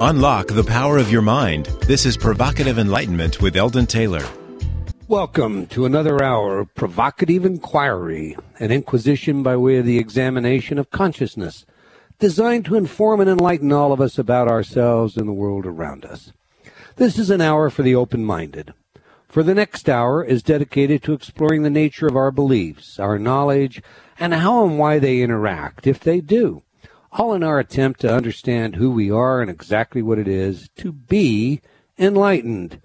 Unlock the power of your mind. This is Provocative Enlightenment with Eldon Taylor. Welcome to another hour of provocative inquiry, an inquisition by way of the examination of consciousness, designed to inform and enlighten all of us about ourselves and the world around us. This is an hour for the open minded. For the next hour is dedicated to exploring the nature of our beliefs, our knowledge, and how and why they interact, if they do all in our attempt to understand who we are and exactly what it is to be enlightened.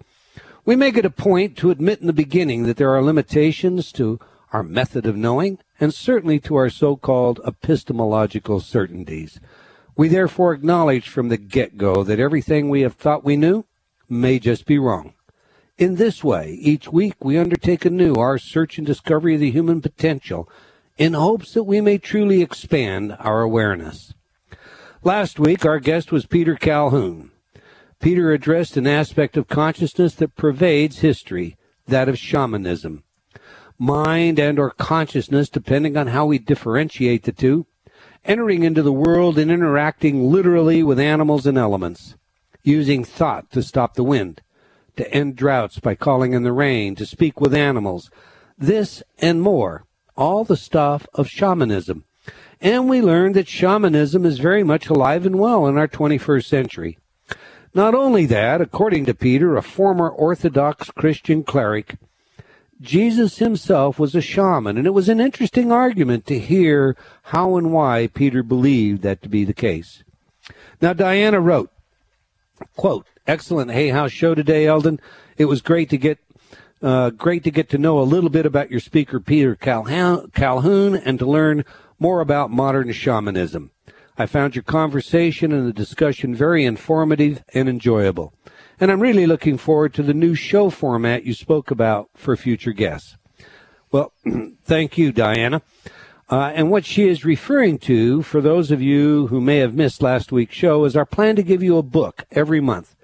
We make it a point to admit in the beginning that there are limitations to our method of knowing and certainly to our so-called epistemological certainties. We therefore acknowledge from the get-go that everything we have thought we knew may just be wrong. In this way, each week we undertake anew our search and discovery of the human potential in hopes that we may truly expand our awareness. Last week, our guest was Peter Calhoun. Peter addressed an aspect of consciousness that pervades history, that of shamanism. Mind and or consciousness, depending on how we differentiate the two, entering into the world and interacting literally with animals and elements, using thought to stop the wind, to end droughts by calling in the rain, to speak with animals, this and more, all the stuff of shamanism and we learned that shamanism is very much alive and well in our 21st century. Not only that, according to Peter, a former Orthodox Christian cleric, Jesus himself was a shaman, and it was an interesting argument to hear how and why Peter believed that to be the case. Now, Diana wrote, quote, excellent Hay House show today, Eldon. It was great to get uh, great to get to know a little bit about your speaker, Peter Calhoun, and to learn more about modern shamanism. I found your conversation and the discussion very informative and enjoyable. And I'm really looking forward to the new show format you spoke about for future guests. Well, thank you, Diana. Uh, and what she is referring to, for those of you who may have missed last week's show, is our plan to give you a book every month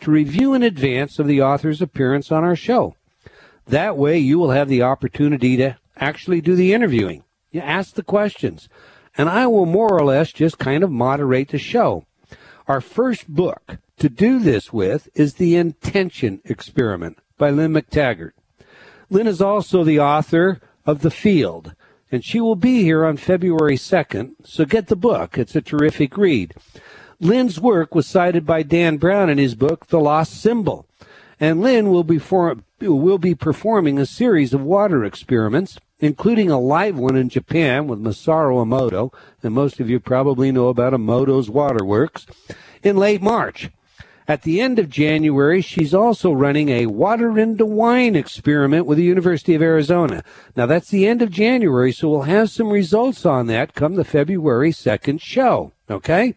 to review in advance of the author's appearance on our show. That way, you will have the opportunity to actually do the interviewing. You ask the questions, and I will more or less just kind of moderate the show. Our first book to do this with is The Intention Experiment by Lynne McTaggart. Lynne is also the author of The Field, and she will be here on February 2nd, so get the book. It's a terrific read. Lynne's work was cited by Dan Brown in his book, The Lost Symbol. And Lynne will be, for, will be performing a series of water experiments including a live one in Japan with Masaru Emoto, and most of you probably know about Emoto's Waterworks, in late March. At the end of January, she's also running a water into wine experiment with the University of Arizona. Now, that's the end of January, so we'll have some results on that come the February 2nd show. Okay?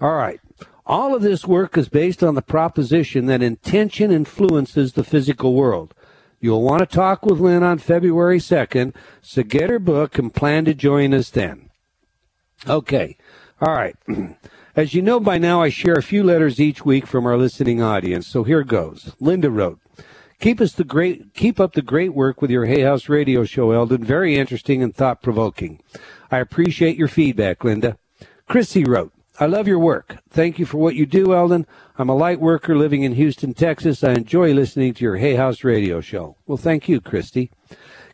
All right. All of this work is based on the proposition that intention influences the physical world. You'll want to talk with Lynne on February 2nd, so get her book and plan to join us then. Okay. All right. As you know by now, I share a few letters each week from our listening audience, so here goes. Linda wrote, Keep us the great keep up the great work with your Hay House radio show, Eldon. Very interesting and thought provoking. I appreciate your feedback, Linda. Chrissy wrote, I love your work. Thank you for what you do, Eldon. I'm a light worker living in Houston, Texas. I enjoy listening to your Hay House radio show. Well, thank you, Christy.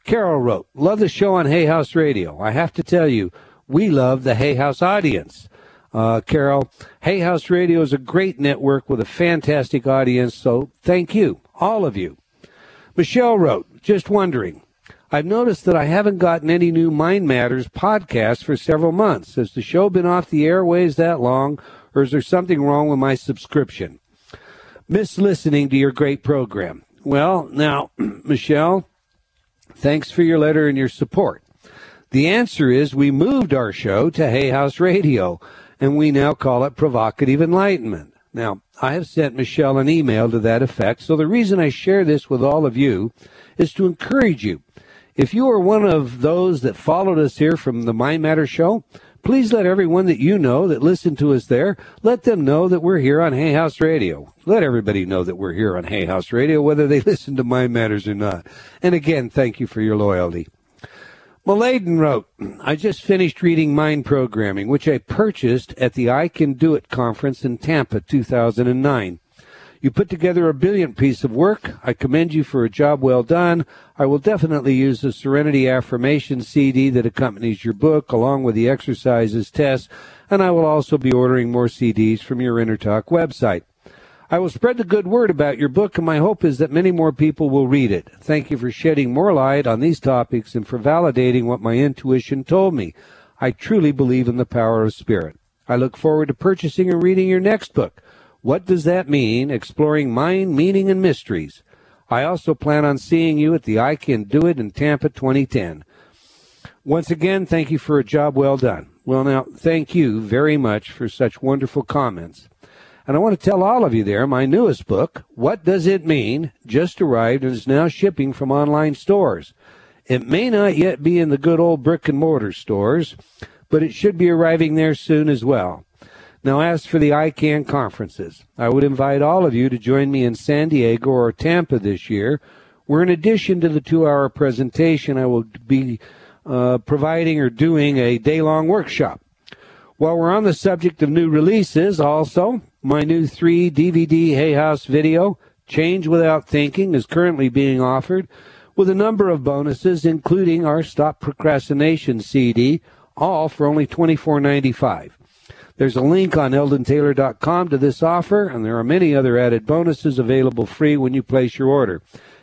Carol wrote, Love the show on Hay House Radio. I have to tell you, we love the Hay House audience. Uh, Carol, Hay House Radio is a great network with a fantastic audience, so thank you, all of you. Michelle wrote, Just wondering, I've noticed that I haven't gotten any new Mind Matters podcasts for several months. Has the show been off the airways that long, or is there something wrong with my subscription? Miss listening to your great program. Well, now, Michelle, thanks for your letter and your support. The answer is we moved our show to Hay House Radio, and we now call it Provocative Enlightenment. Now, I have sent Michelle an email to that effect, so the reason I share this with all of you is to encourage you if you are one of those that followed us here from the Mind Matter show, please let everyone that you know that listened to us there, let them know that we're here on Hay House Radio. Let everybody know that we're here on Hay House Radio, whether they listen to Mind Matters or not. And again, thank you for your loyalty. Maladen wrote, I just finished reading Mind Programming, which I purchased at the I Can Do It conference in Tampa 2009. You put together a brilliant piece of work. I commend you for a job well done. I will definitely use the Serenity Affirmation CD that accompanies your book, along with the exercises tests, and I will also be ordering more CDs from your InnerTalk website. I will spread the good word about your book, and my hope is that many more people will read it. Thank you for shedding more light on these topics and for validating what my intuition told me. I truly believe in the power of spirit. I look forward to purchasing and reading your next book. What does that mean? Exploring mind, meaning, and mysteries. I also plan on seeing you at the I Can Do It in Tampa 2010. Once again, thank you for a job well done. Well, now, thank you very much for such wonderful comments. And I want to tell all of you there, my newest book, What Does It Mean, just arrived and is now shipping from online stores. It may not yet be in the good old brick and mortar stores, but it should be arriving there soon as well. Now, as for the I Can conferences, I would invite all of you to join me in San Diego or Tampa this year, where in addition to the two hour presentation, I will be uh, providing or doing a day long workshop. While we're on the subject of new releases, also, my new three DVD Hay House video, Change Without Thinking, is currently being offered with a number of bonuses, including our Stop Procrastination CD, all for only $24.95. There's a link on eldontaylor.com to this offer, and there are many other added bonuses available free when you place your order.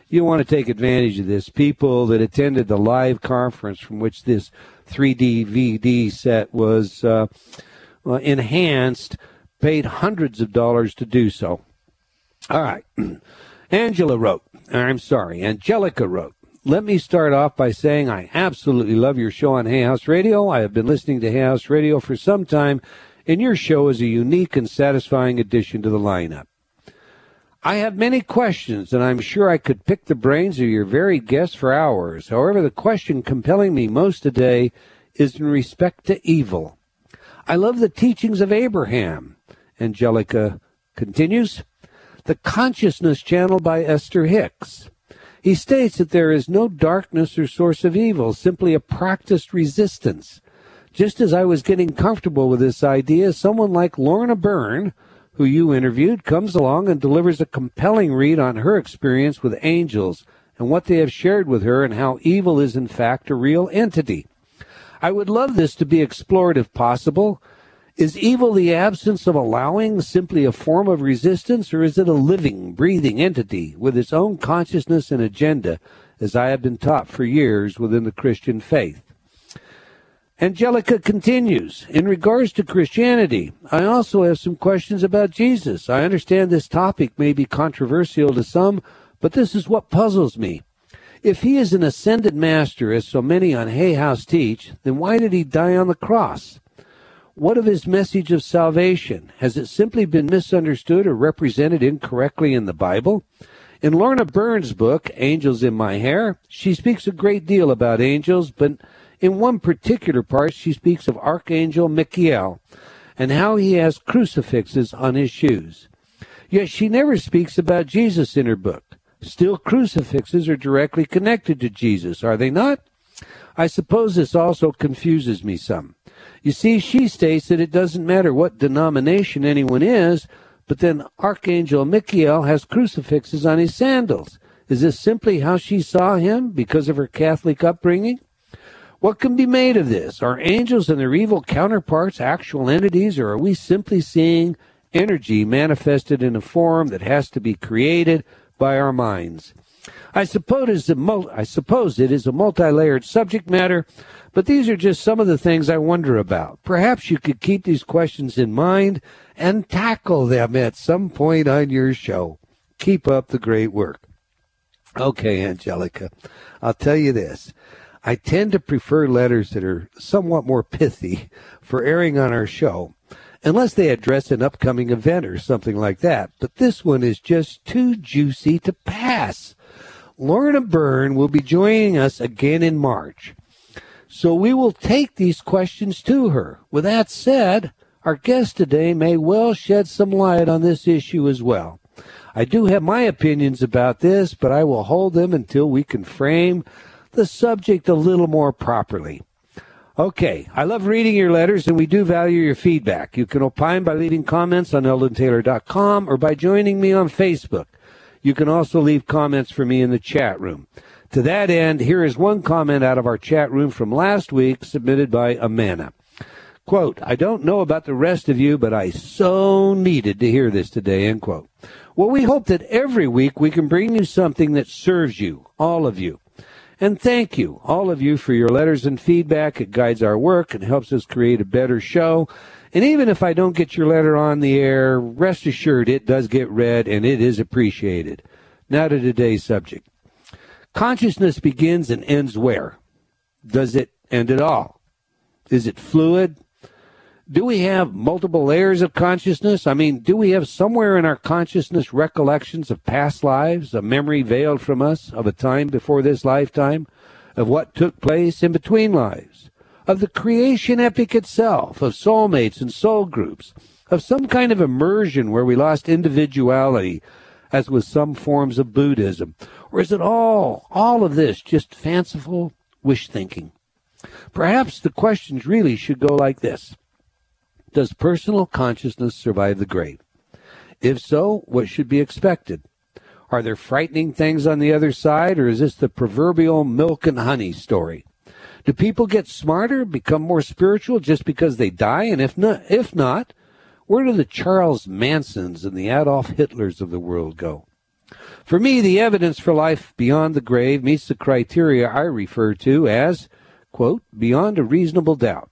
You want to take advantage of this. People that attended the live conference from which this 3D DVD set was uh, uh, enhanced paid hundreds of dollars to do so. All right. Angela wrote, I'm sorry, Angelica wrote, let me start off by saying I absolutely love your show on Hay House Radio. I have been listening to Hay House Radio for some time and your show is a unique and satisfying addition to the lineup. I have many questions, and I'm sure I could pick the brains of your very guests for hours. However, the question compelling me most today is in respect to evil. I love the teachings of Abraham. Angelica continues. The consciousness channel by Esther Hicks. He states that there is no darkness or source of evil, simply a practiced resistance. Just as I was getting comfortable with this idea, someone like Lorna Byrne, who you interviewed, comes along and delivers a compelling read on her experience with angels and what they have shared with her and how evil is in fact a real entity. I would love this to be explored if possible. Is evil the absence of allowing, simply a form of resistance, or is it a living, breathing entity with its own consciousness and agenda, as I have been taught for years within the Christian faith? Angelica continues, in regards to Christianity, I also have some questions about Jesus. I understand this topic may be controversial to some, but this is what puzzles me. If he is an ascended master, as so many on Hay House teach, then why did he die on the cross? What of his message of salvation? Has it simply been misunderstood or represented incorrectly in the Bible? In Lorna Byrne's book, Angels in My Hair, she speaks a great deal about angels, but in one particular part, she speaks of Archangel Michael and how he has crucifixes on his shoes. Yet she never speaks about Jesus in her book. Still, crucifixes are directly connected to Jesus, are they not? I suppose this also confuses me some. You see, she states that it doesn't matter what denomination anyone is, but then Archangel Michael has crucifixes on his sandals. Is this simply how she saw him because of her Catholic upbringing? What can be made of this? Are angels and their evil counterparts actual entities, or are we simply seeing energy manifested in a form that has to be created by our minds? I suppose, I suppose it is a multi-layered subject matter, but these are just some of the things I wonder about. Perhaps you could keep these questions in mind and tackle them at some point on your show. Keep up the great work. Okay, Angelica, I'll tell you this. I tend to prefer letters that are somewhat more pithy for airing on our show, unless they address an upcoming event or something like that. But this one is just too juicy to pass. Lorna Byrne will be joining us again in March. So we will take these questions to her. With that said, our guest today may well shed some light on this issue as well. I do have my opinions about this, but I will hold them until we can frame the subject a little more properly. Okay, I love reading your letters and we do value your feedback. You can opine by leaving comments on eldontaylor.com or by joining me on Facebook. You can also leave comments for me in the chat room. To that end, here is one comment out of our chat room from last week submitted by Amana. Quote, I don't know about the rest of you, but I so needed to hear this today, end quote. Well, we hope that every week we can bring you something that serves you, all of you. And thank you, all of you, for your letters and feedback. It guides our work and helps us create a better show. And even if I don't get your letter on the air, rest assured it does get read and it is appreciated. Now to today's subject. Consciousness begins and ends where? Does it end at all? Is it fluid? Do we have multiple layers of consciousness? I mean, do we have somewhere in our consciousness recollections of past lives, a memory veiled from us of a time before this lifetime, of what took place in between lives, of the creation epic itself, of soulmates and soul groups, of some kind of immersion where we lost individuality, as with some forms of Buddhism? Or is it all, all of this just fanciful wish thinking? Perhaps the questions really should go like this. Does personal consciousness survive the grave? If so, what should be expected? Are there frightening things on the other side, or is this the proverbial milk and honey story? Do people get smarter, become more spiritual just because they die? And if not, if not, where do the Charles Mansons and the Adolf Hitlers of the world go? For me, the evidence for life beyond the grave meets the criteria I refer to as, quote, beyond a reasonable doubt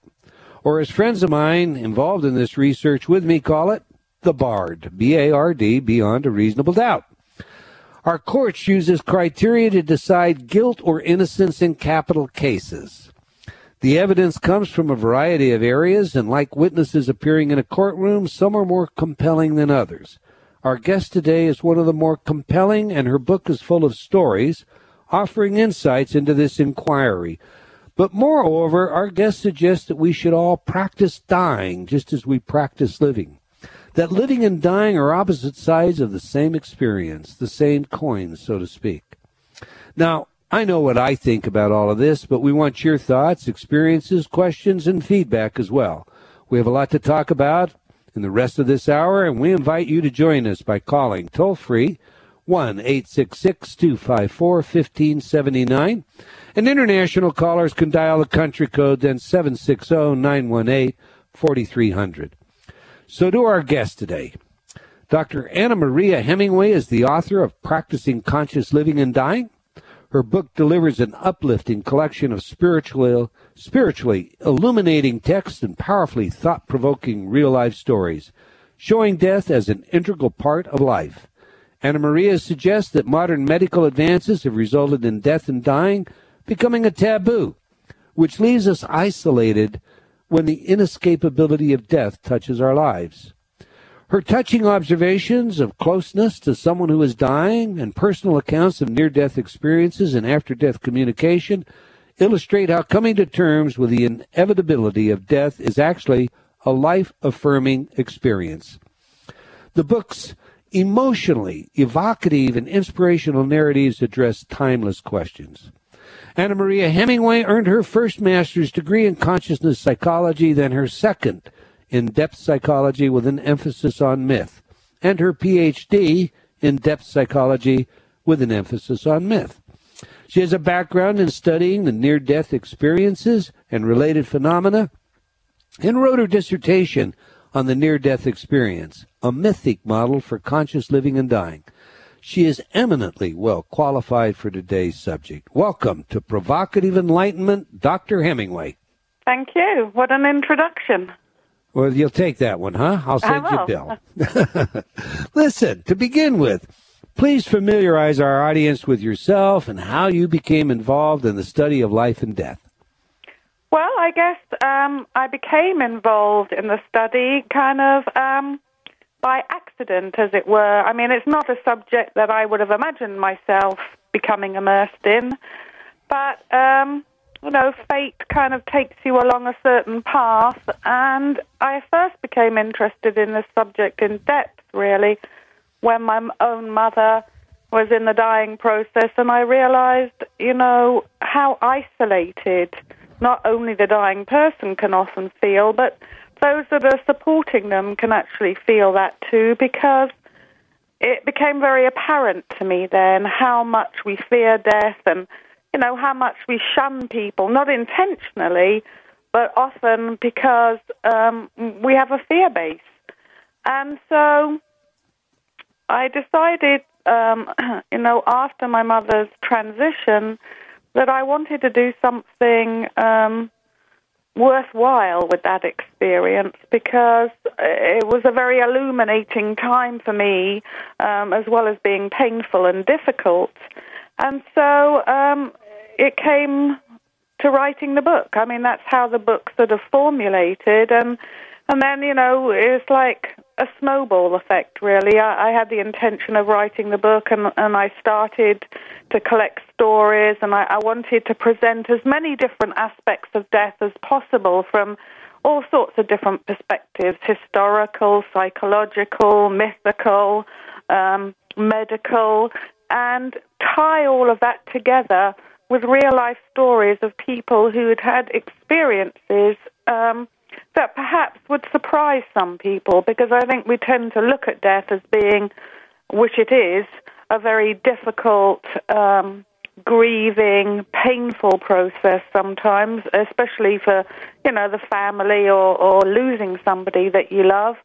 or as friends of mine involved in this research with me call it, the BARD, B A R D, beyond a reasonable doubt. Our courts use this criteria to decide guilt or innocence in capital cases. The evidence comes from a variety of areas, and like witnesses appearing in a courtroom, some are more compelling than others. Our guest today is one of the more compelling, and her book is full of stories offering insights into this inquiry, but moreover, our guest suggests that we should all practice dying just as we practice living. That living and dying are opposite sides of the same experience, the same coin, so to speak. Now, I know what I think about all of this, but we want your thoughts, experiences, questions, and feedback as well. We have a lot to talk about in the rest of this hour, and we invite you to join us by calling toll free 1 866 254 1579. And international callers can dial the country code then 760 918 4300. So, to our guest today. Dr. Anna Maria Hemingway is the author of Practicing Conscious Living and Dying. Her book delivers an uplifting collection of spiritually, spiritually illuminating texts and powerfully thought provoking real life stories, showing death as an integral part of life. Anna Maria suggests that modern medical advances have resulted in death and dying becoming a taboo, which leaves us isolated when the inescapability of death touches our lives. Her touching observations of closeness to someone who is dying and personal accounts of near death experiences and after death communication illustrate how coming to terms with the inevitability of death is actually a life affirming experience. The book's emotionally evocative and inspirational narratives address timeless questions. Anna Maria Hemingway earned her first master's degree in consciousness psychology, then her second in depth psychology with an emphasis on myth, and her PhD in depth psychology with an emphasis on myth. She has a background in studying the near death experiences and related phenomena and wrote her dissertation on the near death experience, a mythic model for conscious living and dying. She is eminently well qualified for today's subject. Welcome to Provocative Enlightenment, Dr. Hemingway. Thank you. What an introduction. Well, you'll take that one, huh? I'll send you a bill. Listen, to begin with, please familiarize our audience with yourself and how you became involved in the study of life and death. Well, I guess um, I became involved in the study kind of um, by accident, as it were. I mean, it's not a subject that I would have imagined myself becoming immersed in, but um, you know, fate kind of takes you along a certain path, and I first became interested in this subject in depth, really, when my own mother was in the dying process, and I realized, you know, how isolated not only the dying person can often feel, but those that are supporting them can actually feel that too, because it became very apparent to me then how much we fear death and, you know, how much we shun people, not intentionally, but often because um, we have a fear base. And so I decided, um, you know, after my mother's transition, that I wanted to do something um, worthwhile with that experience because it was a very illuminating time for me, um, as well as being painful and difficult. And so um, it came to writing the book. I mean, that's how the book sort of formulated, and and then you know it's like a snowball effect, really. I, I had the intention of writing the book, and, and I started to collect stories, and I, I wanted to present as many different aspects of death as possible from all sorts of different perspectives historical, psychological, mythical, um, medical, and tie all of that together with real life stories of people who had had experiences um, that perhaps would surprise some people because I think we tend to look at death as being, which it is, a very difficult, um, grieving, painful process sometimes, especially for, you know, the family or, or losing somebody that you love.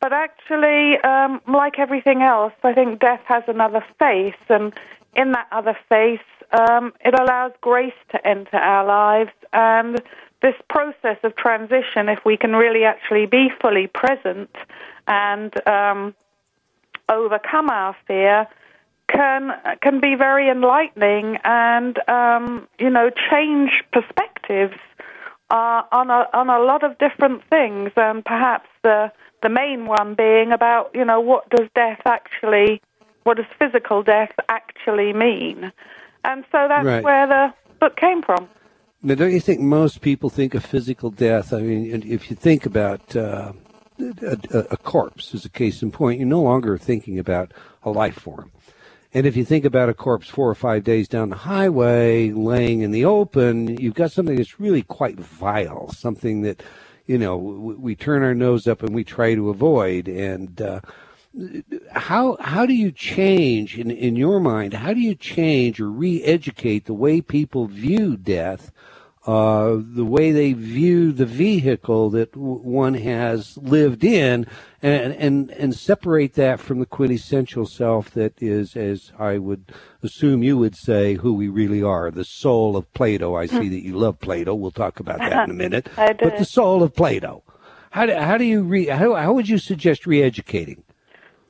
But actually, um, like everything else, I think death has another face, and in that other face, um, it allows grace to enter our lives and this process of transition, if we can really actually be fully present and um, overcome our fear, can can be very enlightening and um, you know change perspectives uh, on a on a lot of different things, and perhaps the the main one being about you know what does death actually, what does physical death actually mean, and so that's right. where the book came from. Now, don't you think most people think of physical death? I mean, if you think about uh, a, a, corpse as a case in point, you're no longer thinking about a life form. And if you think about a corpse four or five days down the highway, laying in the open, you've got something that's really quite vile, something that, you know, we turn our nose up and we try to avoid. And uh, how how do you change in in your mind? How do you change or re-educate the way people view death? Uh, the way they view the vehicle that w- one has lived in, and, and and separate that from the quintessential self that is, as I would assume you would say, who we really are, the soul of Plato. I see that you love Plato. We'll talk about that in a minute. But the soul of Plato. How do, how do you re, how, how would you suggest re-educating?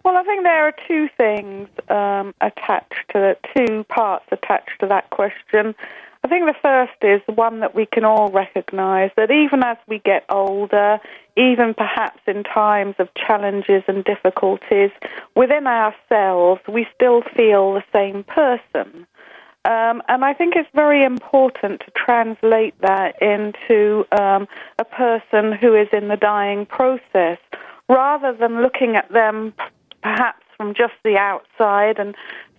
Well, I think there are two things um, attached to two parts attached to that question. I think the first is the one that we can all recognize that even as we get older, even perhaps in times of challenges and difficulties, within ourselves, we still feel the same person. Um, and I think it's very important to translate that into um, a person who is in the dying process, rather than looking at them perhaps from just the outside and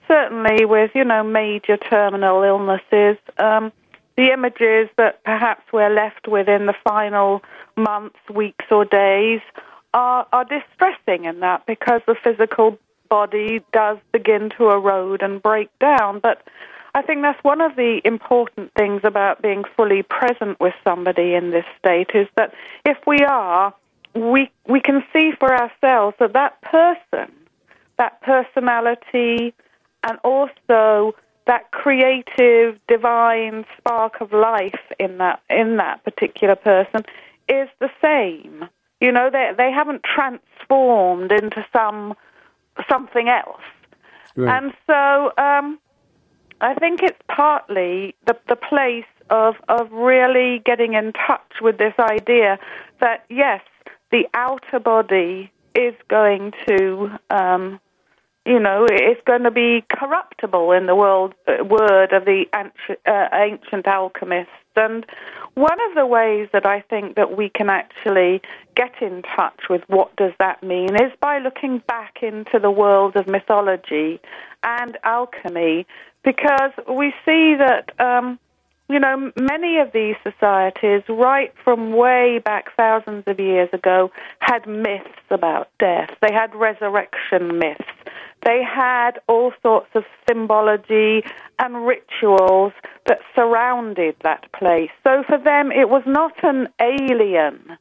certainly with, you know, major terminal illnesses, um, the images that perhaps we're left with in the final months, weeks, or days are, are distressing in that because the physical body does begin to erode and break down. But I think that's one of the important things about being fully present with somebody in this state is that if we are, we we can see for ourselves that that person, that personality, and also that creative, divine spark of life in that in that particular person is the same. You know, they they haven't transformed into some something else. Right. And so um, I think it's partly the the place of of really getting in touch with this idea that yes, the outer body is going to um, you know, it's going to be corruptible in the world uh, word of the ancient, uh, ancient alchemists, and one of the ways that I think that we can actually get in touch with what does that mean is by looking back into the world of mythology and alchemy, because we see that um, you know many of these societies, right from way back thousands of years ago, had myths about death. They had resurrection myths. They had all sorts of symbology and rituals that surrounded that place. So for them, it was not an alien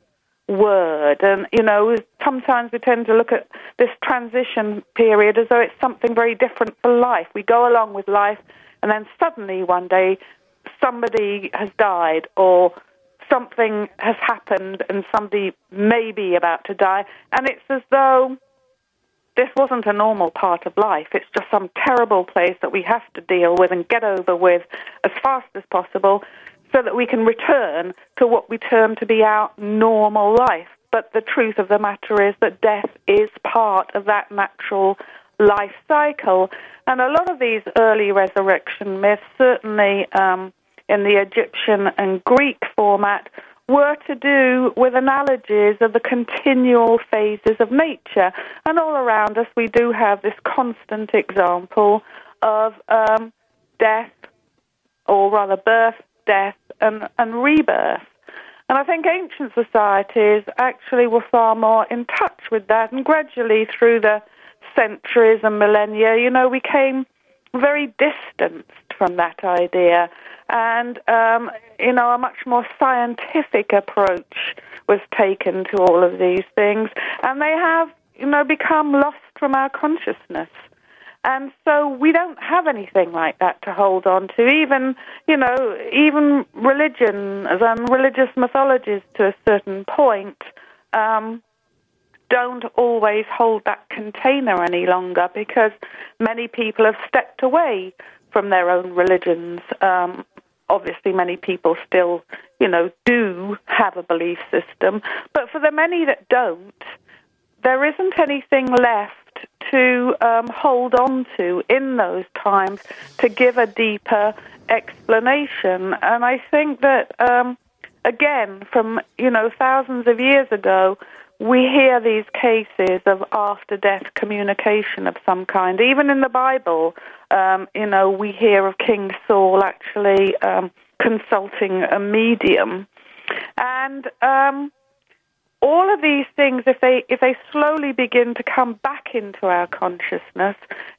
word. And, you know, sometimes we tend to look at this transition period as though it's something very different for life. We go along with life, and then suddenly one day somebody has died or something has happened and somebody may be about to die. And it's as though this wasn't a normal part of life. It's just some terrible place that we have to deal with and get over with as fast as possible so that we can return to what we term to be our normal life. But the truth of the matter is that death is part of that natural life cycle. And a lot of these early resurrection myths, certainly um, in the Egyptian and Greek format, were to do with analogies of the continual phases of nature. And all around us, we do have this constant example of um, death, or rather birth, death, and, and rebirth. And I think ancient societies actually were far more in touch with that. And gradually, through the centuries and millennia, you know, we came very distanced from that idea and um, you know a much more scientific approach was taken to all of these things, and they have you know become lost from our consciousness. And so we don't have anything like that to hold on to. Even, you know, even religions and religious mythologies to a certain point um, don't always hold that container any longer because many people have stepped away from their own religions um, obviously many people still, you know, do have a belief system, but for the many that don't, there isn't anything left to um, hold on to in those times to give a deeper explanation. And I think that, um, again, from you know thousands of years ago, we hear these cases of after death communication of some kind. Even in the Bible, um, you know, we hear of King Saul actually um, consulting a medium. And um, all of these things, if they if they slowly begin to come back into our consciousness,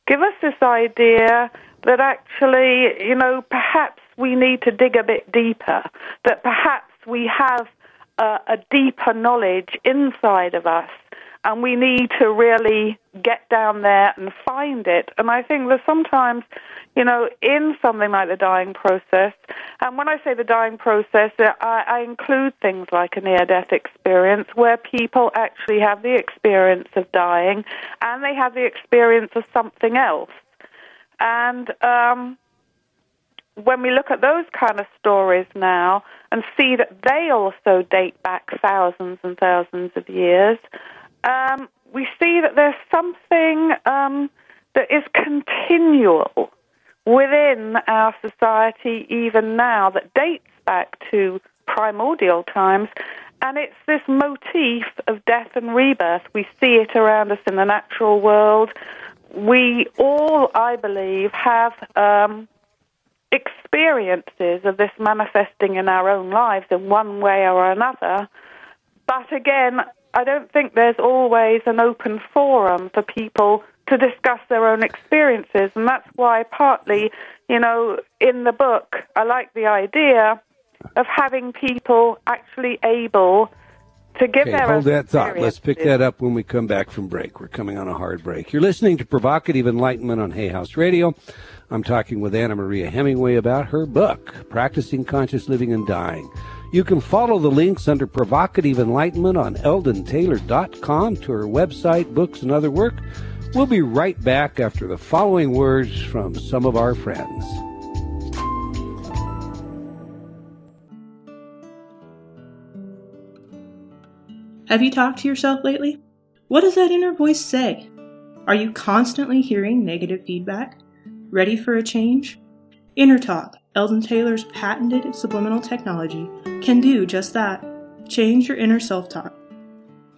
give us this idea that actually, you know, perhaps we need to dig a bit deeper. That perhaps we have a, a deeper knowledge inside of us and we need to really get down there and find it. And I think that sometimes, you know, in something like the dying process, and when I say the dying process, I, I include things like a near death experience where people actually have the experience of dying and they have the experience of something else. And um, when we look at those kind of stories now and see that they also date back thousands and thousands of years, um, we see that there's something um, that is continual within our society even now that dates back to primordial times. And it's this motif of death and rebirth. We see it around us in the natural world. We all, I believe, have um, experiences of this manifesting in our own lives in one way or another. But again, I don't think there's always an open forum for people to discuss their own experiences, and that's why partly, you know, in the book, I like the idea of having people actually able to give okay, hold that thought. Let's pick that up when we come back from break. We're coming on a hard break. You're listening to Provocative Enlightenment on Hay House Radio. I'm talking with Anna Maria Hemingway about her book, Practicing Conscious Living and Dying. You can follow the links under Provocative Enlightenment on eldontaylor.com to her website, books, and other work. We'll be right back after the following words from some of our friends. Have you talked to yourself lately? What does that inner voice say? Are you constantly hearing negative feedback? Ready for a change? Inner Talk Eldon Taylor's patented subliminal technology can do just that change your inner self talk.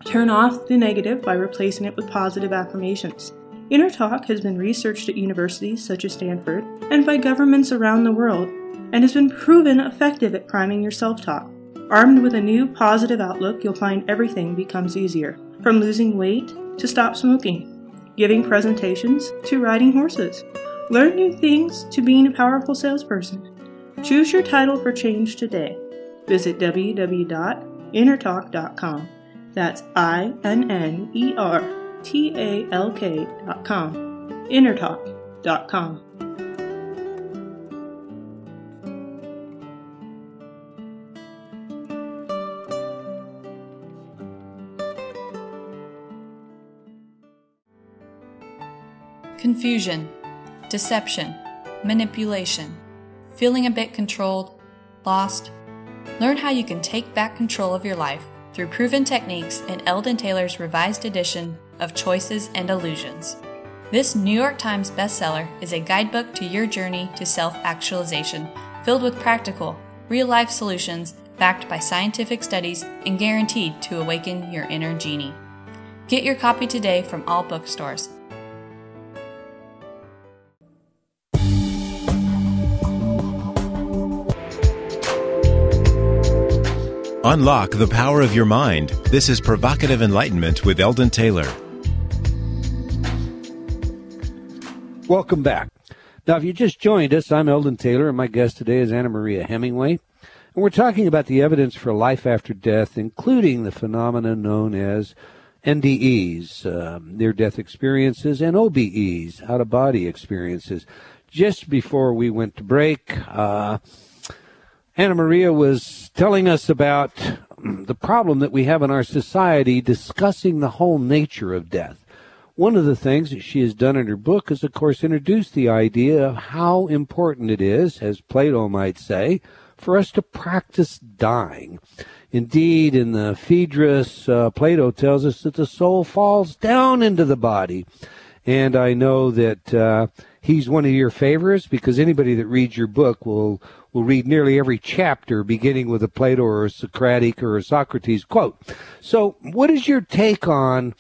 Turn off the negative by replacing it with positive affirmations. Inner Talk has been researched at universities such as Stanford and by governments around the world and has been proven effective at priming your self talk. Armed with a new positive outlook, you'll find everything becomes easier from losing weight to stop smoking, giving presentations to riding horses. Learn new things to being a powerful salesperson. Choose your title for change today. Visit www.innertalk.com. That's I N N E R T A L K.com. Innertalk.com. Confusion, deception, manipulation, feeling a bit controlled, lost. Learn how you can take back control of your life through proven techniques in Eldon Taylor's revised edition of Choices and Illusions. This New York Times bestseller is a guidebook to your journey to self actualization, filled with practical, real life solutions backed by scientific studies and guaranteed to awaken your inner genie. Get your copy today from all bookstores. Unlock the power of your mind. This is Provocative Enlightenment with Eldon Taylor. Welcome back. Now, if you just joined us, I'm Eldon Taylor, and my guest today is Anna Maria Hemingway. And we're talking about the evidence for life after death, including the phenomena known as NDEs, uh, near death experiences, and OBEs, out of body experiences. Just before we went to break, uh, Anna Maria was telling us about the problem that we have in our society discussing the whole nature of death. One of the things that she has done in her book is, of course, introduce the idea of how important it is, as Plato might say, for us to practice dying. Indeed, in the Phaedrus, uh, Plato tells us that the soul falls down into the body. And I know that uh, he's one of your favorites because anybody that reads your book will will read nearly every chapter beginning with a Plato or a Socratic or a Socrates quote. So, what is your take on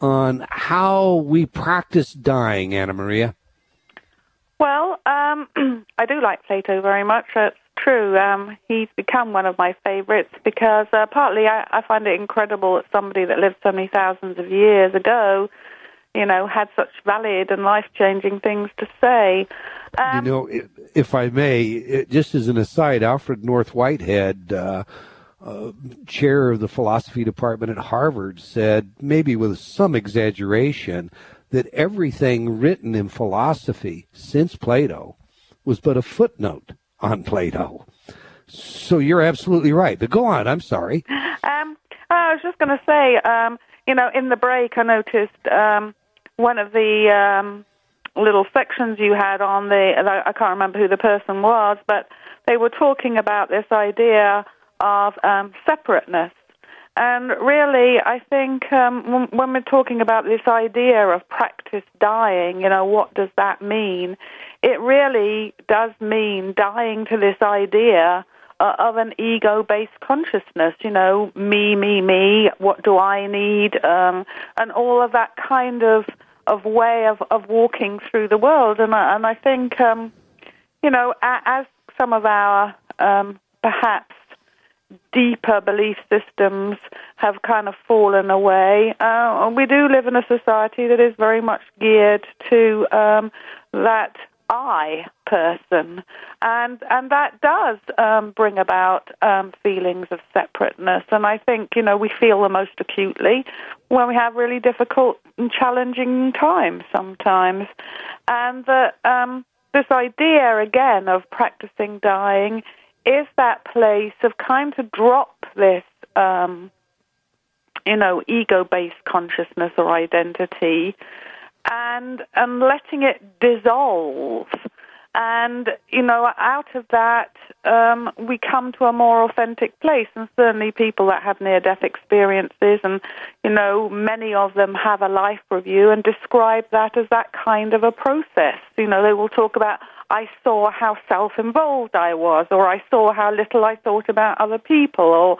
on how we practice dying, Anna Maria? Well, um, I do like Plato very much. It's true. Um, he's become one of my favorites because uh, partly I, I find it incredible that somebody that lived so many thousands of years ago you know, had such valid and life changing things to say. Um, you know, if I may, just as an aside, Alfred North Whitehead, uh, uh, chair of the philosophy department at Harvard, said, maybe with some exaggeration, that everything written in philosophy since Plato was but a footnote on Plato. So you're absolutely right. But go on. I'm sorry. Um, I was just going to say, um, you know, in the break, I noticed um, one of the um, little sections you had on the, I can't remember who the person was, but they were talking about this idea of um, separateness. And really, I think um, when we're talking about this idea of practice dying, you know, what does that mean? It really does mean dying to this idea uh, of an ego-based consciousness. You know, me, me, me. What do I need? Um, and all of that kind of of way of, of walking through the world. And I, and I think, um, you know, as some of our um, perhaps deeper belief systems have kind of fallen away, uh, we do live in a society that is very much geared to um, that I person, and and that does um, bring about um, feelings of separateness. And I think you know we feel the most acutely when we have really difficult and challenging times sometimes, and that um, this idea again of practicing dying is that place of kind of drop this. Um, you know, ego-based consciousness or identity, and and letting it dissolve and, you know, out of that, um, we come to a more authentic place. And certainly people that have near death experiences, and, you know, many of them have a life review and describe that as that kind of a process. You know, they will talk about, I saw how self involved I was, or I saw how little I thought about other people, or,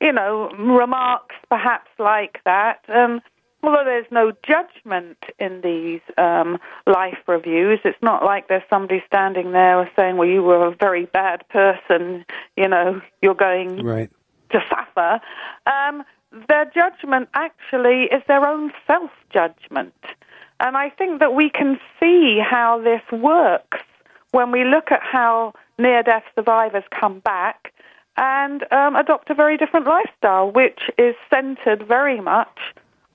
you know, remarks perhaps like that. Um, although there's no judgment in these um, life reviews, it's not like there's somebody standing there saying, "Well, you were a very bad person. You know, you're going right. to suffer." Um, their judgment actually is their own self judgment, and I think that we can see how this works when we look at how near-death survivors come back and um, adopt a very different lifestyle, which is centered very much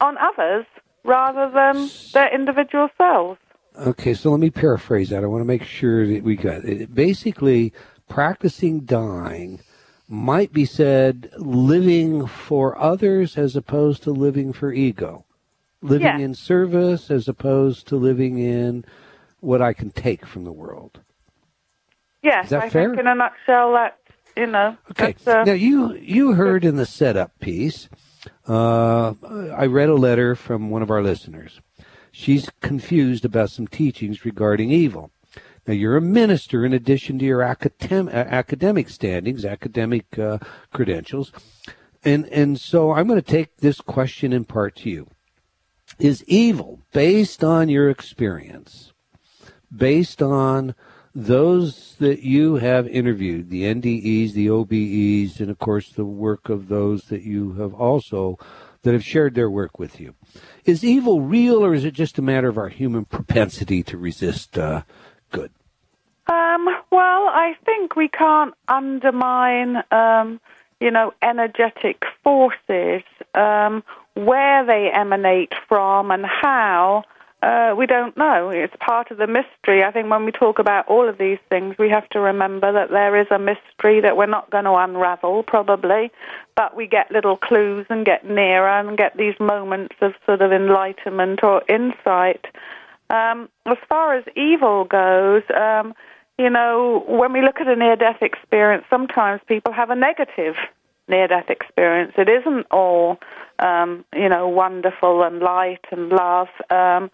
on others rather than their individual selves. Okay, so let me paraphrase that. I want to make sure that we got it. Basically, practicing dying might be said living for others as opposed to living for ego. Living in service as opposed to living in what I can take from the world. Yes, Is that I fair? think in a nutshell that you know. Okay. Uh, now you you heard in the setup piece. Uh, I read a letter from one of our listeners. She's confused about some teachings regarding evil. Now you're a minister in addition to your academ- academic standings, academic uh, credentials, and and so I'm going to take this question in part to you. Is evil based on your experience, based on those that you have interviewed, the NDEs, the OBEs, and of course the work of those that you have also that have shared their work with you. Is evil real, or is it just a matter of our human propensity to resist uh, good? Um, well, I think we can't undermine, um, you know, energetic forces, um, where they emanate from and how. Uh, we don't know. It's part of the mystery. I think when we talk about all of these things, we have to remember that there is a mystery that we're not going to unravel, probably, but we get little clues and get nearer and get these moments of sort of enlightenment or insight. Um, as far as evil goes, um, you know, when we look at a near death experience, sometimes people have a negative near death experience. It isn't all, um, you know, wonderful and light and love. Um,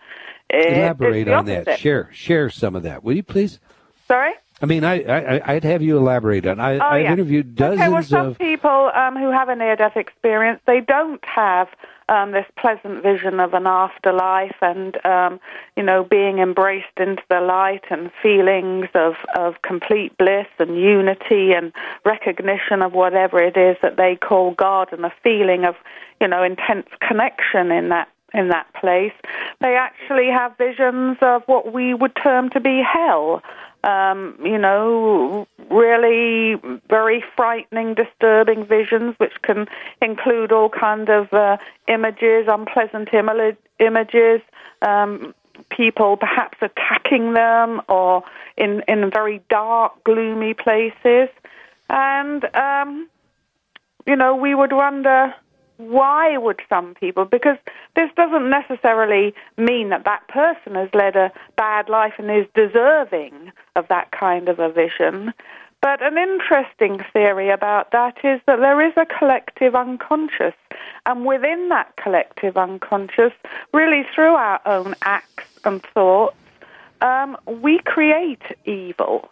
Elaborate on that. Share share some of that, will you please? Sorry? I mean, I, I I'd have you elaborate on. I, Oh, I've yeah. interviewed dozens okay, well, some of. people um, who have a near-death experience, they don't have um, this pleasant vision of an afterlife and, um, you know, being embraced into the light and feelings of, of complete bliss and unity and recognition of whatever it is that they call God and a feeling of, you know, intense connection in that in that place. They actually have visions of what we would term to be hell um, you know, really very frightening, disturbing visions, which can include all kind of uh, images, unpleasant imali- images, um, people perhaps attacking them, or in in very dark, gloomy places, and um, you know, we would wonder why would some people because this doesn't necessarily mean that that person has led a bad life and is deserving of that kind of a vision. But an interesting theory about that is that there is a collective unconscious. And within that collective unconscious really through our own acts and thoughts um, we create evil.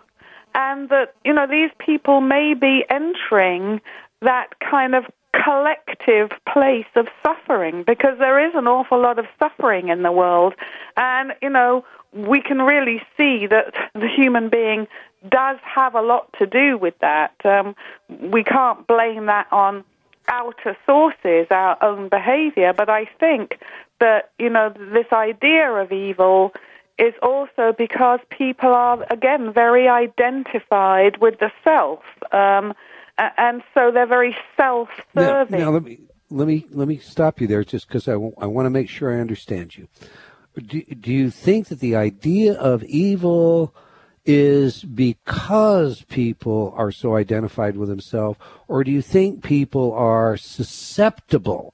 And that you know these people may be entering that kind of collective place of suffering because there is an awful lot of suffering in the world. And you know we can really see that the human being does have a lot to do with that. Um, we can't blame that on outer sources our own behavior but i think that you know this idea of evil is also because people are again very identified with the self. Um, and so they're very self-serving. now let me let me let me stop you there, just because I want to make sure I understand you. Do, do you think that the idea of evil is because people are so identified with themselves, or do you think people are susceptible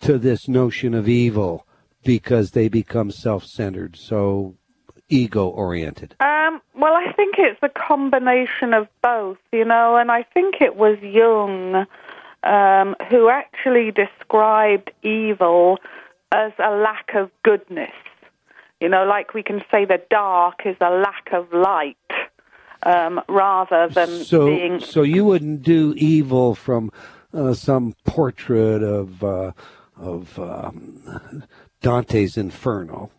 to this notion of evil because they become self-centered, so ego-oriented? Um, well, I think it's a combination of both, you know, and I think it was Jung um, who actually described evil as a lack of goodness. You know, like we can say the dark is a lack of light. Um, rather than so, being. So you wouldn't do evil from uh, some portrait of uh, of um, Dante's Inferno.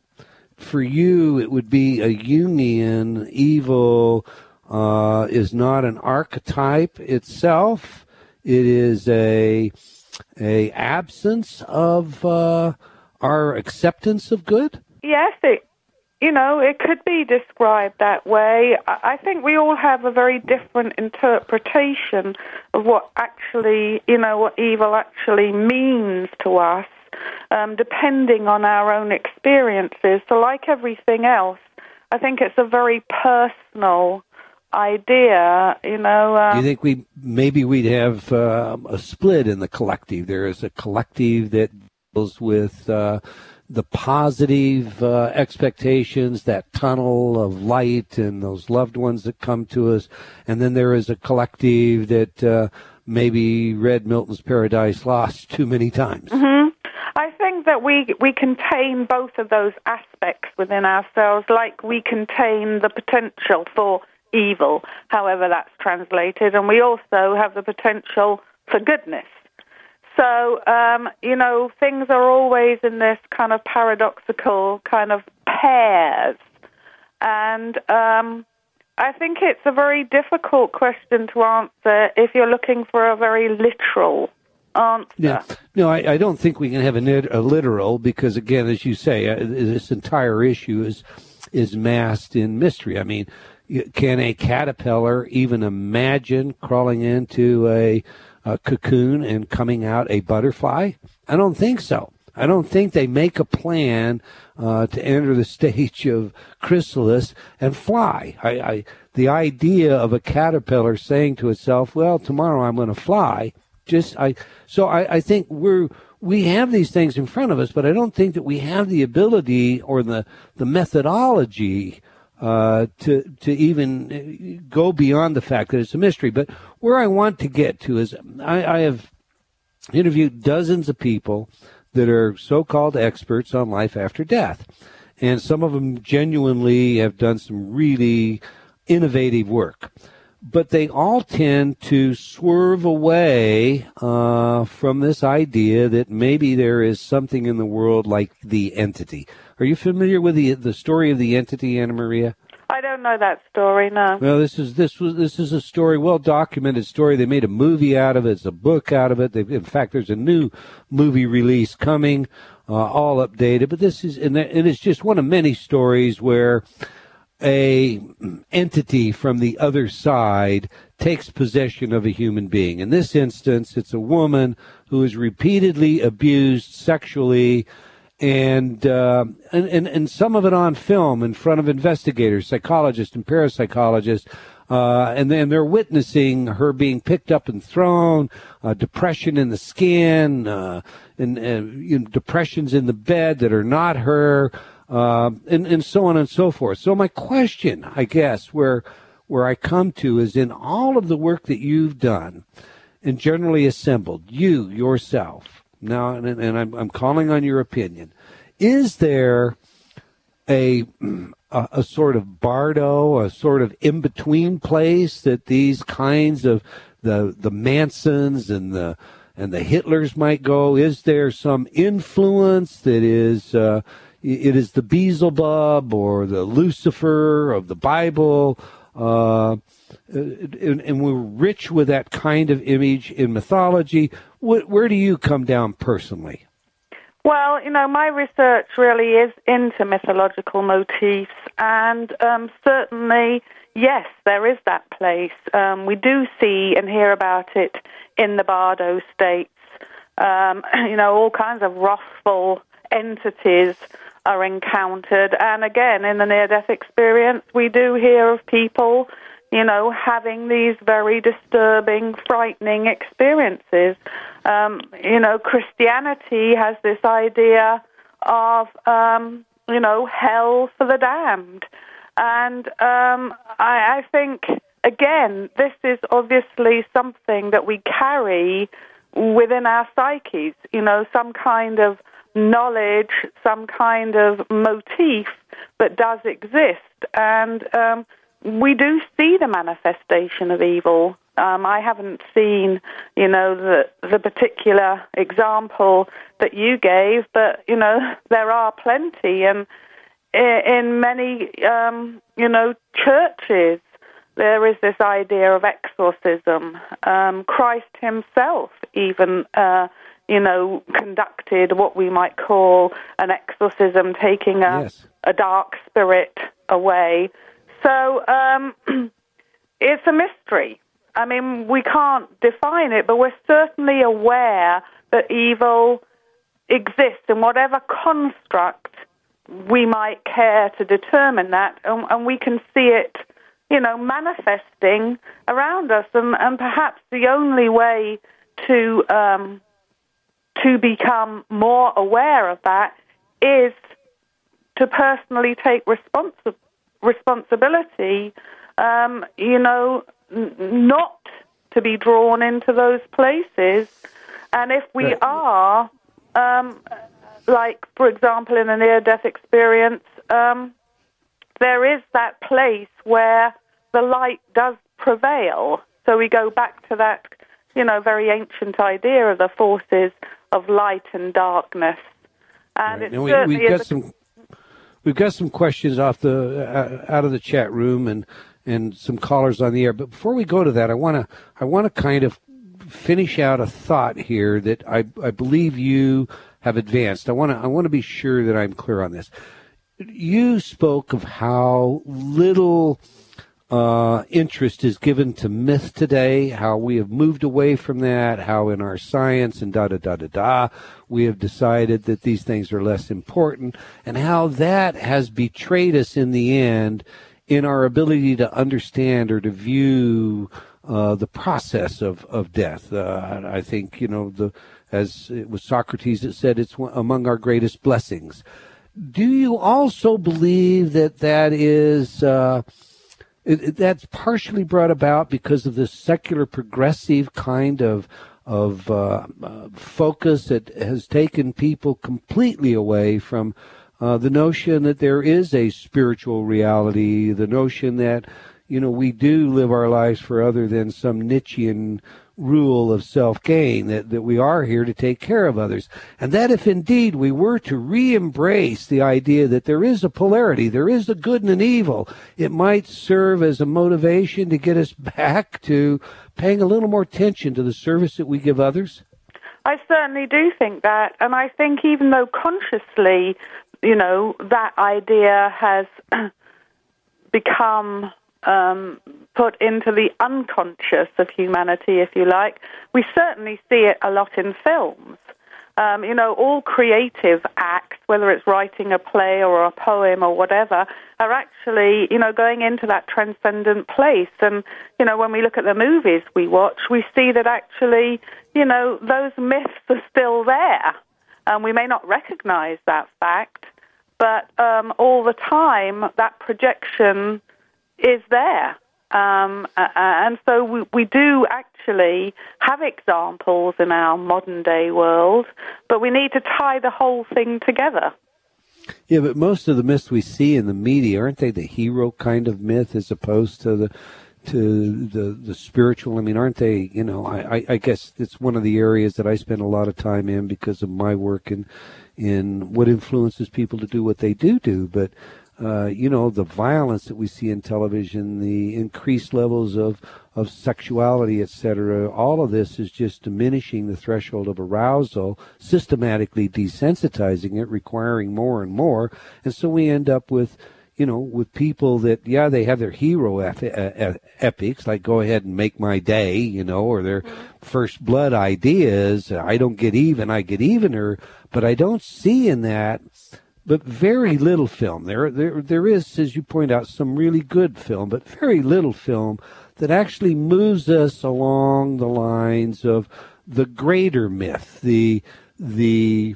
For you, it would be a union. evil. Uh, is not an archetype itself. It is a a absence of uh, our acceptance of good. Yes, it you know, it could be described that way. I think we all have a very different interpretation of what actually, you know, what evil actually means to us, um, depending on our own experiences. So, like everything else, I think it's a very personal idea. You know, um, you think we maybe we'd have uh, a split in the collective? There is a collective that deals with. Uh, the positive uh, expectations, that tunnel of light, and those loved ones that come to us, and then there is a collective that uh, maybe read Milton's Paradise Lost too many times. Mm-hmm. I think that we we contain both of those aspects within ourselves, like we contain the potential for evil, however that's translated, and we also have the potential for goodness. So, um, you know, things are always in this kind of paradoxical kind of pairs. And um, I think it's a very difficult question to answer if you're looking for a very literal answer. Yeah. No, I, I don't think we can have a, a, literal because, again, as you say, uh, this entire issue is is masked in mystery. I mean, can a caterpillar even imagine crawling into a a cocoon and coming out a butterfly? I don't think so. I don't think they make a plan uh, to enter the stage of chrysalis and fly. I, I, the idea of a caterpillar saying to itself, "Well, tomorrow I'm going to fly," just I. So I, I think we're we have these things in front of us, but I don't think that we have the ability or the the methodology uh, to to even go beyond the fact that it's a mystery. But where I want to get to is I, I have interviewed dozens of people that are so-called experts on life after death, and some of them genuinely have done some really innovative work. But they all tend to swerve away uh, from this idea that maybe there is something in the world like the entity. Are you familiar with the the story of the entity, Anna Maria? I don't know that story. No. Well, this is this was this is a story, well documented story. They made a movie out of it. It's a book out of it. They, in fact, there's a new movie release coming, uh, all updated. But this is and it is just one of many stories where a entity from the other side takes possession of a human being. In this instance, it's a woman who is repeatedly abused sexually and, uh, and, and and some of it on film in front of investigators, psychologists, and parapsychologists. Uh, and then they're witnessing her being picked up and thrown, uh, depression in the skin, uh, and, you know, depressions in the bed that are not her, uh, and, and so on and so forth. So my question, I guess, where where I come to is in all of the work that you've done and generally assembled, you yourself, now, and, and I'm, I'm calling on your opinion. Is there a, a, a sort of bardo, a sort of in between place that these kinds of the the Mansons and the and the Hitlers might go? Is there some influence that is uh, it is the Beelzebub or the Lucifer of the Bible? Uh, and, and, we're rich with that kind of image in mythology. Where, where do you come down personally? Well, you know, my research really is into mythological motifs, and um, certainly, yes, there is that place. Um, we do see and hear about it in the Bardo states. Um, you know, all kinds of wrathful entities are encountered, and again, in the near-death experience, we do hear of people you know, having these very disturbing, frightening experiences. Um, you know, Christianity has this idea of, um, you know, hell for the damned. And um, I, I think, again, this is obviously something that we carry within our psyches, you know, some kind of knowledge, some kind of motif that does exist. And um, we do see the manifestation of evil. Um, I haven't seen, you know, the the particular example that you gave, but you know there are plenty, and in many, um, you know, churches there is this idea of exorcism. Um, Christ Himself even. Uh, you know, conducted what we might call an exorcism, taking a, yes. a dark spirit away. So um, it's a mystery. I mean, we can't define it, but we're certainly aware that evil exists in whatever construct we might care to determine that, and, and we can see it, you know, manifesting around us. And, and perhaps the only way to um, to become more aware of that is to personally take responsi- responsibility. Um, you know, n- not to be drawn into those places. And if we are, um, like, for example, in a near death experience, um, there is that place where the light does prevail. So we go back to that, you know, very ancient idea of the forces of light and darkness. And Right. it Now, we, certainly we've got a some we've got some questions off the uh, out of the chat room and and some callers on the air. But before we go to that, I want to I want to kind of finish out a thought here that I I believe you have advanced. I want to I want to be sure that I'm clear on this. You spoke of how little uh, interest is given to myth today, how we have moved away from that, how in our science and da da da da da, we have decided that these things are less important, and how that has betrayed us in the end in our ability to understand or to view uh, the process of, of death. Uh, I think, you know, the as it was Socrates that said, it's among our greatest blessings. Do you also believe that that is uh, it, it- that's partially brought about because of this secular progressive kind of of uh, uh, focus that has taken people completely away from uh, the notion that there is a spiritual reality, the notion that you know we do live our lives for other than some Nietzschean rule of self gain, that, that we are here to take care of others. And that if indeed we were to re embrace the idea that there is a polarity, there is a good and an evil, it might serve as a motivation to get us back to paying a little more attention to the service that we give others. I certainly do think that, and I think even though consciously, you know, that idea has become um, put into the unconscious of humanity, if you like, we certainly see it a lot in films. Um, you know, all creative acts, whether it's writing a play or a poem or whatever, are actually, you know, going into that transcendent place. And, you know, when we look at the movies we watch, we see that actually, you know, those myths are still there. And we may not recognize that fact, but um, all the time that projection is there. Um, and so we, we do actually have examples in our modern day world, but we need to tie the whole thing together. Yeah, but most of the myths we see in the media aren't they the hero kind of myth as opposed to the to the the spiritual? I mean, aren't they? You know, I, I, guess it's one of the areas that I spend a lot of time in because of my work in in what influences people to do what they do do. But uh, you know, the violence that we see in television, the increased levels of, of sexuality, etc., all of this is just diminishing the threshold of arousal, systematically desensitizing it, requiring more and more. And so we end up with, you know, with people that, yeah, they have their hero uh, epics, like go ahead and make my day, you know, or their first blood ideas, I don't get even, I get evener, but I don't see in that but very little film. There, there, there is, as you point out, some really good film, but very little film that actually moves us along the lines of the greater myth, the, the,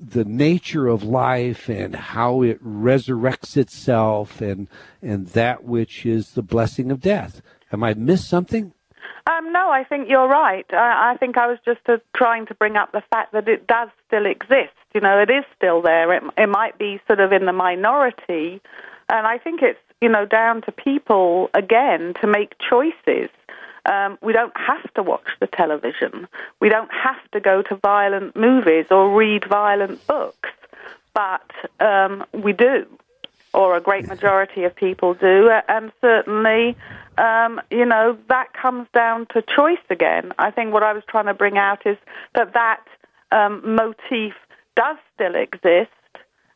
the nature of life and how it resurrects itself and and that which is the blessing of death. Am I missed something? Um, no, I think you're right. I, I think I was just uh, trying to bring up the fact that it does still exist. You know, it is still there. It, it might be sort of in the minority, and I think it's you know down to people again to make choices. Um, we don't have to watch the television. We don't have to go to violent movies or read violent books, but um, we do, or a great majority of people do, and certainly um, you know, that comes down to choice again. I think what I was trying to bring out is that that um, motif does still exist,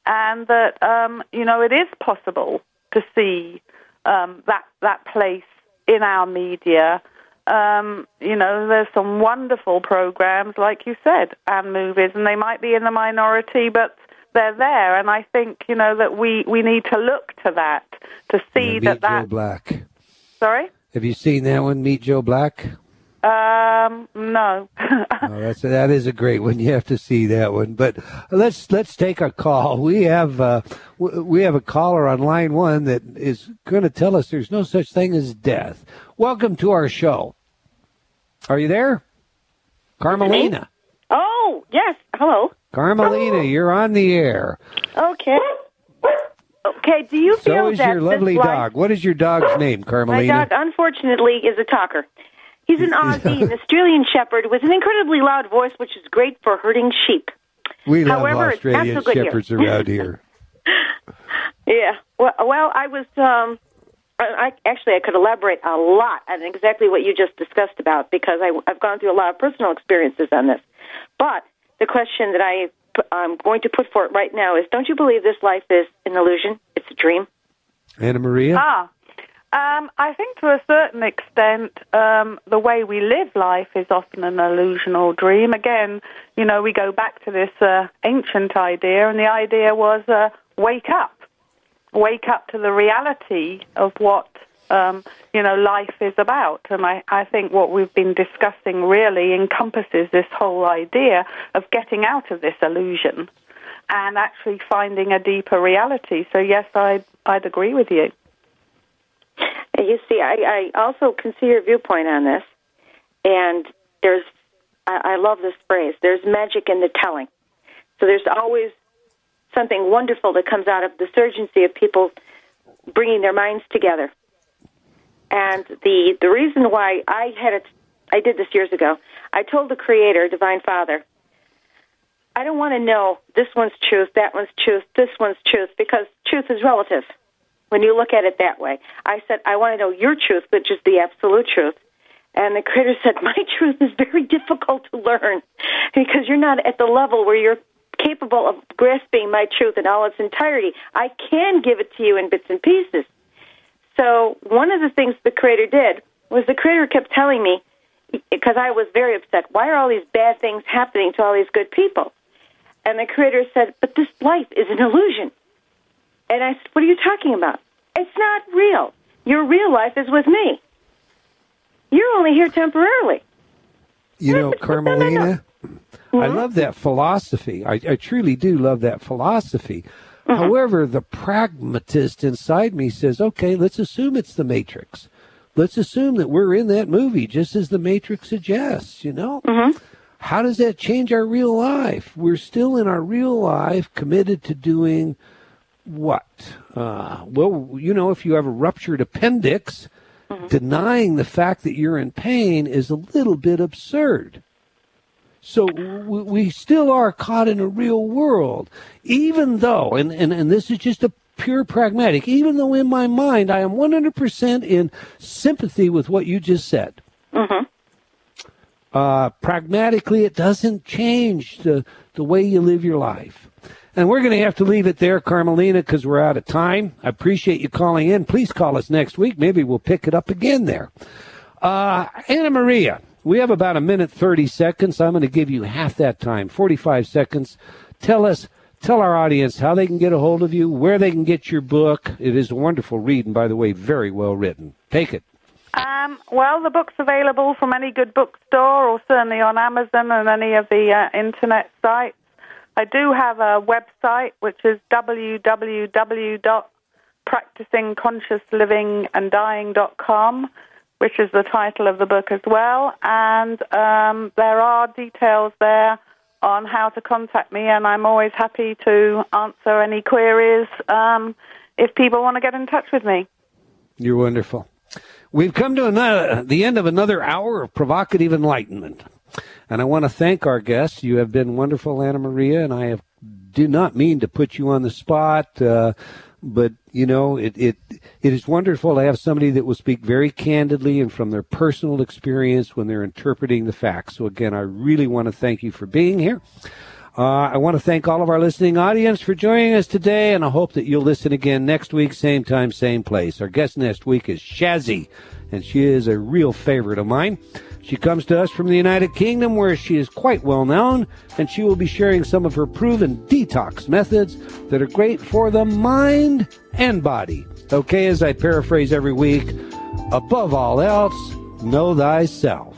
and that um, you know it is possible to see um, that that place in our media. Um, you know, there's some wonderful programs, like you said, and movies, and they might be in the minority, but they're there. And I think you know that we we need to look to that to see yeah, that that Joe Black. Sorry? Have you seen that one, Meet Joe Black? Um, no. oh, that's that is a great one. You have to see that one. But let's let's take a call. We have uh, we have a caller on line one that is going to tell us there's no such thing as death. Welcome to our show. Are you there, Carmelina? Oh yes. Hello, Carmelina. You're on the air. Okay. Okay, do you so feel is that your lovely this dog. What is your dog's name, Carmelina? My dog, unfortunately, is a talker. He's an Aussie, an Australian Shepherd with an incredibly loud voice, which is great for herding sheep. We love However, Australian so shepherds here. around here. Yeah. Well, well, I was. Um, I actually I could elaborate a lot on exactly what you just discussed about because I, I've gone through a lot of personal experiences on this. But the question that I I'm going to put for it right now is: Don't you believe this life is an illusion? It's a dream. Anna Maria. Ah, um, I think to a certain extent, um, the way we live life is often an illusion or dream. Again, you know, we go back to this uh, ancient idea, and the idea was uh, wake up, wake up to the reality of what um, you know life is about. And I, I think what we've been discussing really encompasses this whole idea of getting out of this illusion and actually finding a deeper reality. So yes, I'd I'd agree with you. You see, I, I also can see your viewpoint on this, and there's, I, I love this phrase. There's magic in the telling. So there's always something wonderful that comes out of the surgency of people bringing their minds together. And the the reason why I had it, I did this years ago. I told the Creator, Divine Father, I don't want to know this one's truth, that one's truth, this one's truth, because truth is relative when you look at it that way. I said, I want to know your truth, which is the absolute truth. And the creator said, My truth is very difficult to learn because you're not at the level where you're capable of grasping my truth in all its entirety. I can give it to you in bits and pieces. So, one of the things the creator did was the creator kept telling me, because I was very upset, why are all these bad things happening to all these good people? And the creator said, But this life is an illusion. And I said, What are you talking about? It's not real. Your real life is with me. You're only here temporarily. You know, Carmelina, Mm-hmm. I love that philosophy. I, I truly do love that philosophy. Mm-hmm. However, the pragmatist inside me says, okay, let's assume it's the Matrix. Let's assume that we're in that movie just as the Matrix suggests, you know? Mm-hmm. How does that change our real life? We're still in our real life committed to doing what? Uh, well, you know, if you have a ruptured appendix, denying the fact that you're in pain is a little bit absurd. So we, we still are caught in a real world, even though, and, and, and this is just a pure pragmatic, even though in my mind I am 100% in sympathy with what you just said. Mm-hmm. Uh, pragmatically, it doesn't change the, the way you live your life. And we're going to have to leave it there, Carmelina, because we're out of time. I appreciate you calling in. Please call us next week. Maybe we'll pick it up again there. Uh, Anna Maria, we have about a minute 30 seconds. I'm going to give you half that time, 45 seconds. Tell us, tell our audience how they can get a hold of you, where they can get your book. It is a wonderful read, and by the way, very well written. Take it. Um, well, the book's available from any good bookstore or certainly on Amazon and any of the uh, internet sites. I do have a website, which is www.practicingconsciouslivinganddying.com, which is the title of the book as well. And um, there are details there on how to contact me, and I'm always happy to answer any queries um, if people want to get in touch with me. You're wonderful. We've come to another, the end of another hour of provocative enlightenment. And I want to thank our guests. You have been wonderful, Anna Maria, and I have, do not mean to put you on the spot. Uh, but you know it, it it is wonderful to have somebody that will speak very candidly and from their personal experience when they're interpreting the facts so again i really want to thank you for being here uh, i want to thank all of our listening audience for joining us today and i hope that you'll listen again next week same time same place our guest next week is shazzy and she is a real favorite of mine she comes to us from the United Kingdom, where she is quite well known, and she will be sharing some of her proven detox methods that are great for the mind and body. Okay, as I paraphrase every week, above all else, know thyself.